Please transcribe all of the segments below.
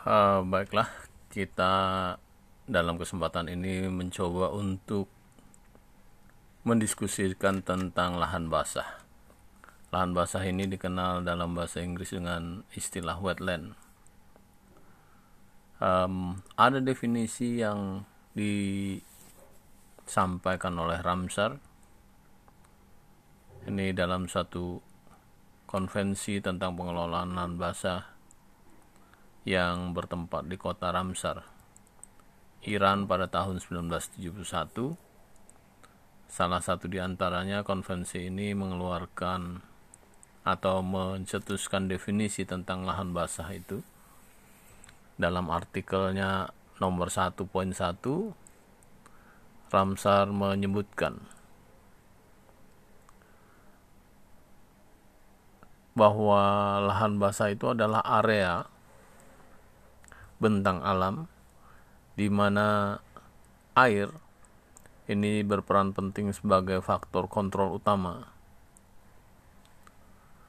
Uh, baiklah, kita dalam kesempatan ini mencoba untuk mendiskusikan tentang lahan basah. Lahan basah ini dikenal dalam bahasa Inggris dengan istilah wetland. Um, ada definisi yang disampaikan oleh Ramsar. Ini dalam satu konvensi tentang pengelolaan lahan basah yang bertempat di kota Ramsar, Iran pada tahun 1971. Salah satu di antaranya konvensi ini mengeluarkan atau mencetuskan definisi tentang lahan basah itu. Dalam artikelnya nomor 1.1 Ramsar menyebutkan bahwa lahan basah itu adalah area bentang alam di mana air ini berperan penting sebagai faktor kontrol utama.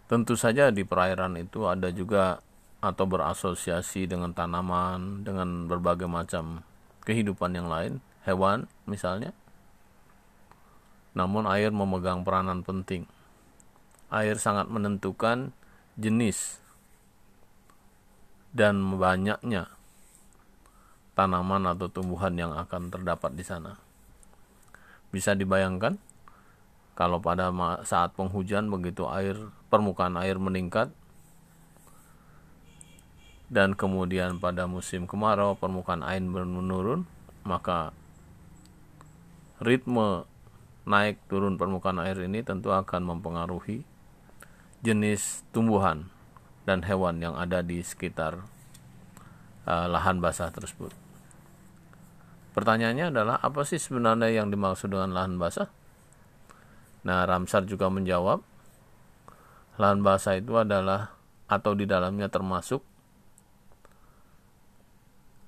Tentu saja di perairan itu ada juga atau berasosiasi dengan tanaman, dengan berbagai macam kehidupan yang lain, hewan misalnya. Namun air memegang peranan penting. Air sangat menentukan jenis dan banyaknya tanaman atau tumbuhan yang akan terdapat di sana. Bisa dibayangkan kalau pada saat penghujan begitu air permukaan air meningkat dan kemudian pada musim kemarau permukaan air menurun, maka ritme naik turun permukaan air ini tentu akan mempengaruhi jenis tumbuhan dan hewan yang ada di sekitar uh, lahan basah tersebut. Pertanyaannya adalah apa sih sebenarnya yang dimaksud dengan lahan basah? Nah, Ramsar juga menjawab, lahan basah itu adalah atau di dalamnya termasuk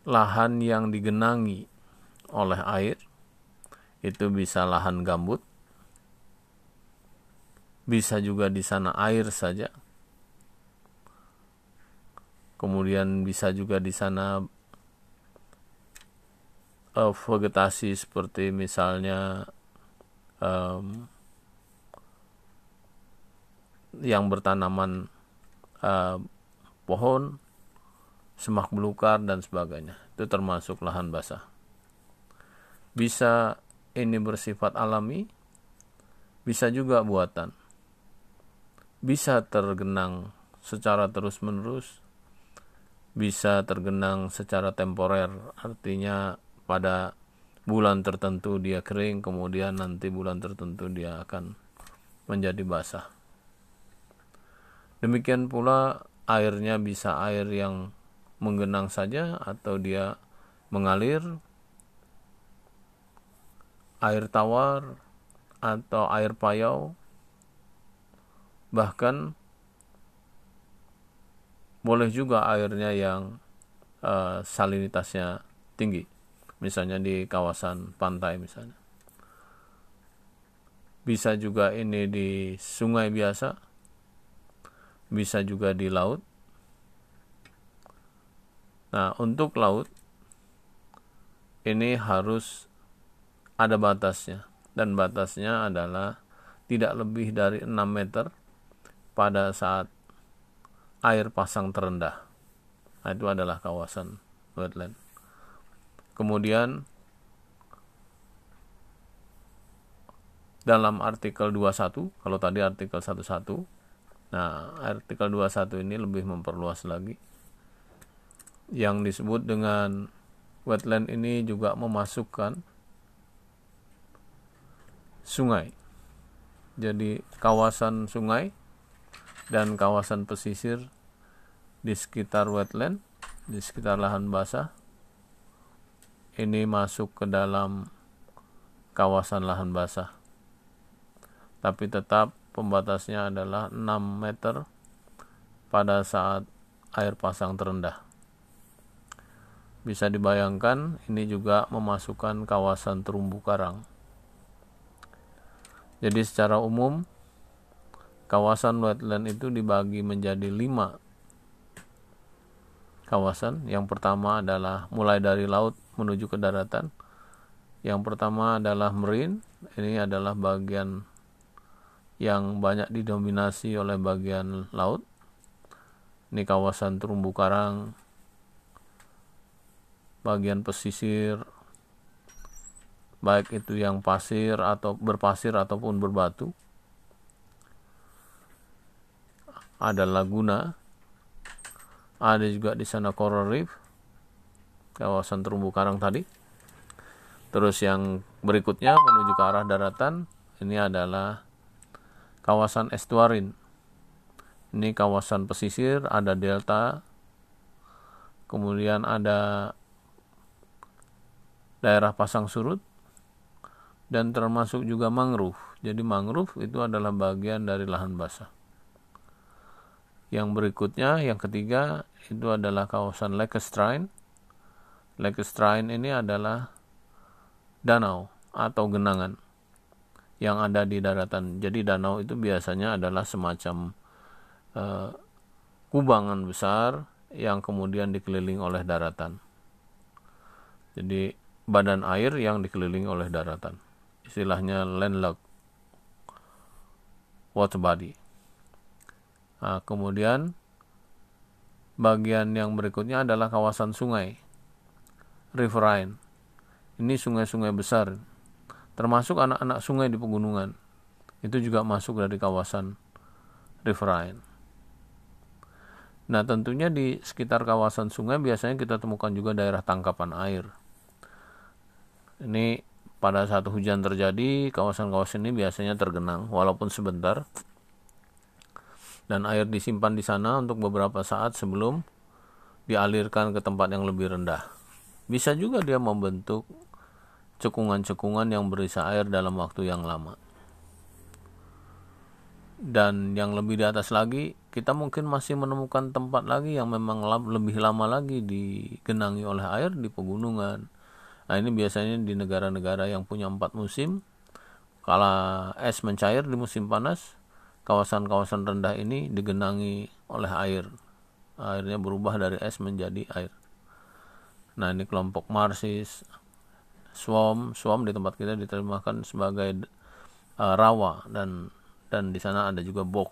lahan yang digenangi oleh air, itu bisa lahan gambut, bisa juga di sana air saja, kemudian bisa juga di sana uh, vegetasi seperti misalnya um, yang bertanaman uh, pohon, semak belukar dan sebagainya. Itu termasuk lahan basah. Bisa ini bersifat alami, bisa juga buatan. Bisa tergenang secara terus-menerus, bisa tergenang secara temporer, artinya pada bulan tertentu dia kering kemudian nanti bulan tertentu dia akan menjadi basah. Demikian pula airnya bisa air yang menggenang saja atau dia mengalir. Air tawar atau air payau. Bahkan boleh juga airnya yang uh, salinitasnya tinggi. Misalnya di kawasan pantai misalnya. Bisa juga ini di sungai biasa. Bisa juga di laut. Nah untuk laut ini harus ada batasnya. Dan batasnya adalah tidak lebih dari 6 meter pada saat air pasang terendah nah, itu adalah kawasan wetland Kemudian dalam artikel 21, kalau tadi artikel 11, nah artikel 21 ini lebih memperluas lagi. Yang disebut dengan wetland ini juga memasukkan sungai. Jadi kawasan sungai dan kawasan pesisir di sekitar wetland, di sekitar lahan basah ini masuk ke dalam kawasan lahan basah. Tapi tetap pembatasnya adalah 6 meter pada saat air pasang terendah. Bisa dibayangkan ini juga memasukkan kawasan terumbu karang. Jadi secara umum kawasan wetland itu dibagi menjadi lima kawasan. Yang pertama adalah mulai dari laut menuju ke daratan. Yang pertama adalah marine. Ini adalah bagian yang banyak didominasi oleh bagian laut. Ini kawasan terumbu karang, bagian pesisir, baik itu yang pasir atau berpasir ataupun berbatu. Ada laguna, ada juga di sana coral reef, kawasan terumbu karang tadi. Terus yang berikutnya menuju ke arah daratan, ini adalah kawasan estuarin. Ini kawasan pesisir, ada delta, kemudian ada daerah pasang surut, dan termasuk juga mangrove. Jadi mangrove itu adalah bagian dari lahan basah. Yang berikutnya, yang ketiga, itu adalah kawasan Lake Estrine. Lake Estrine ini adalah danau atau genangan yang ada di daratan. Jadi danau itu biasanya adalah semacam uh, kubangan besar yang kemudian dikelilingi oleh daratan. Jadi badan air yang dikelilingi oleh daratan istilahnya landlocked water body. Nah, kemudian bagian yang berikutnya adalah kawasan sungai, riverine. Ini sungai-sungai besar, termasuk anak-anak sungai di pegunungan. Itu juga masuk dari kawasan riverine. Nah, tentunya di sekitar kawasan sungai biasanya kita temukan juga daerah tangkapan air. Ini pada saat hujan terjadi, kawasan-kawasan ini biasanya tergenang walaupun sebentar. Dan air disimpan di sana untuk beberapa saat sebelum dialirkan ke tempat yang lebih rendah. Bisa juga dia membentuk cekungan-cekungan yang berisi air dalam waktu yang lama. Dan yang lebih di atas lagi, kita mungkin masih menemukan tempat lagi yang memang lebih lama lagi digenangi oleh air di pegunungan, Nah ini biasanya di negara-negara yang punya empat musim. Kalau es mencair di musim panas, kawasan-kawasan rendah ini digenangi oleh air. Airnya berubah dari es menjadi air. Nah ini kelompok marsis, swam, swam di tempat kita diterjemahkan sebagai uh, rawa dan dan di sana ada juga bok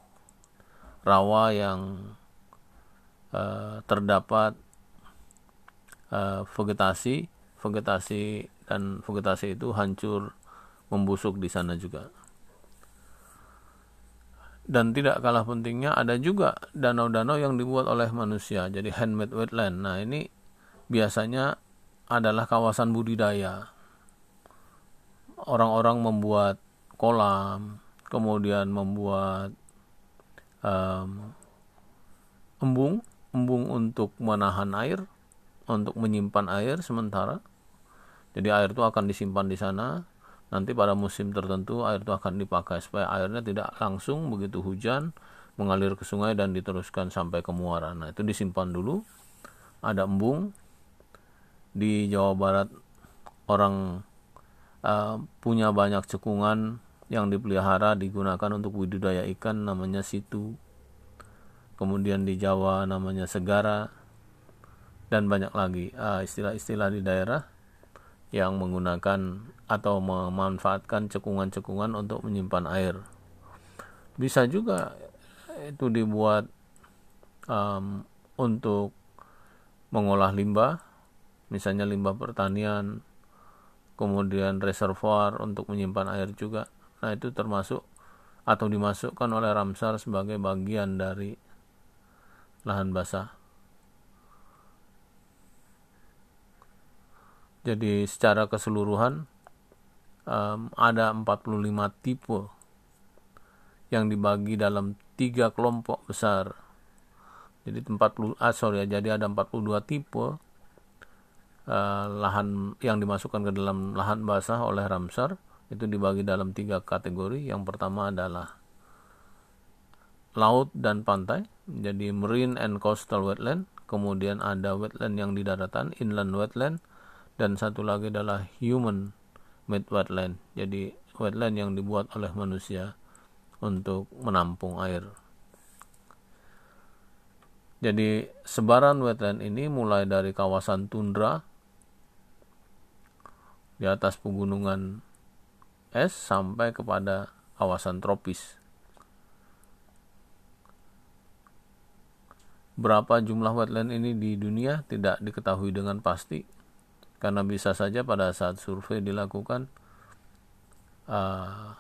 rawa yang uh, terdapat uh, vegetasi vegetasi dan vegetasi itu hancur membusuk di sana juga. Dan tidak kalah pentingnya ada juga danau-danau yang dibuat oleh manusia, jadi handmade wetland. Nah, ini biasanya adalah kawasan budidaya. Orang-orang membuat kolam, kemudian membuat um, embung, embung untuk menahan air, untuk menyimpan air sementara jadi air itu akan disimpan di sana. Nanti pada musim tertentu air itu akan dipakai supaya airnya tidak langsung begitu hujan mengalir ke sungai dan diteruskan sampai ke muara. Nah, itu disimpan dulu. Ada embung di Jawa Barat orang uh, punya banyak cekungan yang dipelihara digunakan untuk budidaya ikan namanya situ. Kemudian di Jawa namanya segara dan banyak lagi uh, istilah-istilah uh, di daerah yang menggunakan atau memanfaatkan cekungan-cekungan untuk menyimpan air. Bisa juga itu dibuat um, untuk mengolah limbah, misalnya limbah pertanian, kemudian reservoir untuk menyimpan air juga. Nah, itu termasuk atau dimasukkan oleh Ramsar sebagai bagian dari lahan basah. Jadi secara keseluruhan um, ada 45 tipe yang dibagi dalam tiga kelompok besar. Jadi 40 ah, sorry ya, jadi ada 42 tipe uh, lahan yang dimasukkan ke dalam lahan basah oleh Ramsar itu dibagi dalam tiga kategori. Yang pertama adalah laut dan pantai, jadi marine and coastal wetland. Kemudian ada wetland yang di daratan, inland wetland dan satu lagi adalah human made wetland. Jadi wetland yang dibuat oleh manusia untuk menampung air. Jadi sebaran wetland ini mulai dari kawasan tundra di atas pegunungan es sampai kepada kawasan tropis. Berapa jumlah wetland ini di dunia? Tidak diketahui dengan pasti, karena bisa saja pada saat survei dilakukan uh,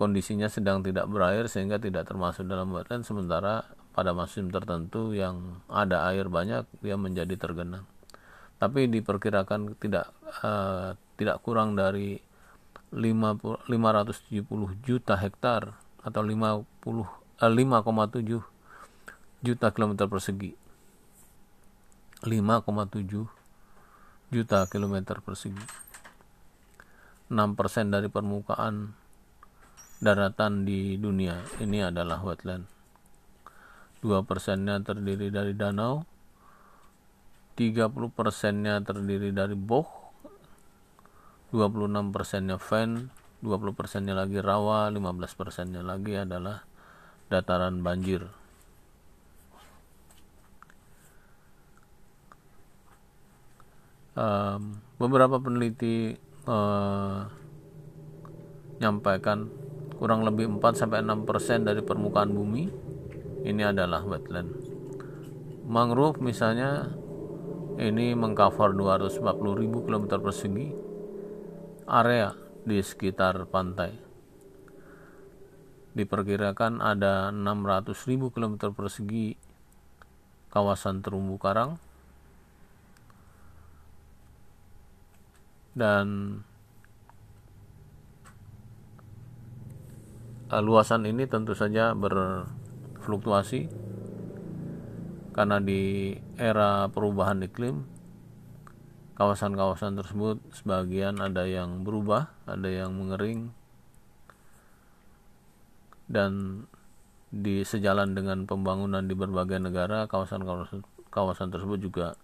kondisinya sedang tidak berair sehingga tidak termasuk dalam wetland, sementara pada musim tertentu yang ada air banyak dia menjadi tergenang. Tapi diperkirakan tidak uh, tidak kurang dari 5, 570 juta hektar atau 50 uh, 5,7 juta kilometer persegi 5,7 juta kilometer persegi. 6% dari permukaan daratan di dunia ini adalah wetland. 2 persennya terdiri dari danau 30 persennya terdiri dari boh 26 persennya fen 20 persennya lagi rawa 15 persennya lagi adalah dataran banjir um, beberapa peneliti uh, menyampaikan kurang lebih 4 sampai 6 persen dari permukaan bumi ini adalah wetland. Mangrove misalnya ini mengcover 240.000 km persegi area di sekitar pantai. Diperkirakan ada 600.000 km persegi kawasan terumbu karang dan luasan ini tentu saja berfluktuasi karena di era perubahan iklim kawasan-kawasan tersebut sebagian ada yang berubah, ada yang mengering dan di sejalan dengan pembangunan di berbagai negara kawasan-kawasan kawasan tersebut juga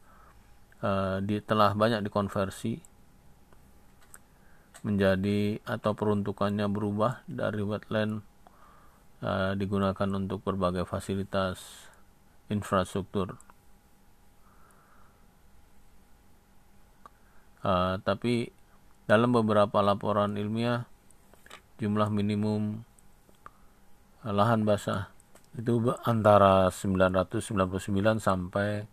uh, di, telah banyak dikonversi menjadi atau peruntukannya berubah dari wetland uh, digunakan untuk berbagai fasilitas infrastruktur. Uh, tapi dalam beberapa laporan ilmiah jumlah minimum uh, lahan basah itu antara 999 sampai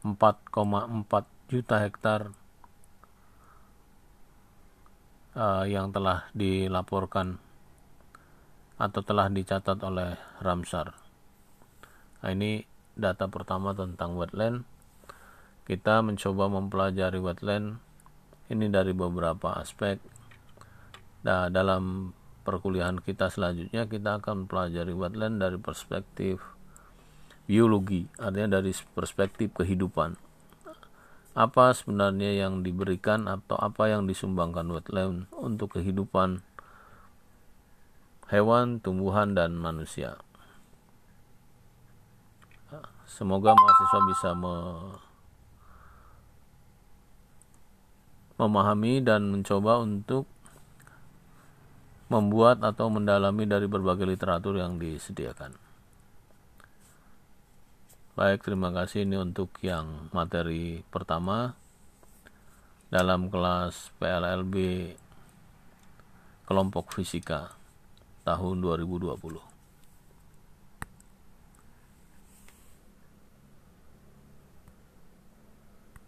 4,4 juta hektar uh, yang telah dilaporkan atau telah dicatat oleh Ramsar. Nah, ini data pertama tentang wetland. Kita mencoba mempelajari wetland ini dari beberapa aspek. Nah, dalam perkuliahan kita selanjutnya kita akan mempelajari wetland dari perspektif biologi, artinya dari perspektif kehidupan apa sebenarnya yang diberikan atau apa yang disumbangkan wetland untuk kehidupan hewan, tumbuhan, dan manusia. Semoga mahasiswa bisa me memahami dan mencoba untuk membuat atau mendalami dari berbagai literatur yang disediakan. Baik, terima kasih ini untuk yang materi pertama dalam kelas PLLB kelompok fisika tahun 2020.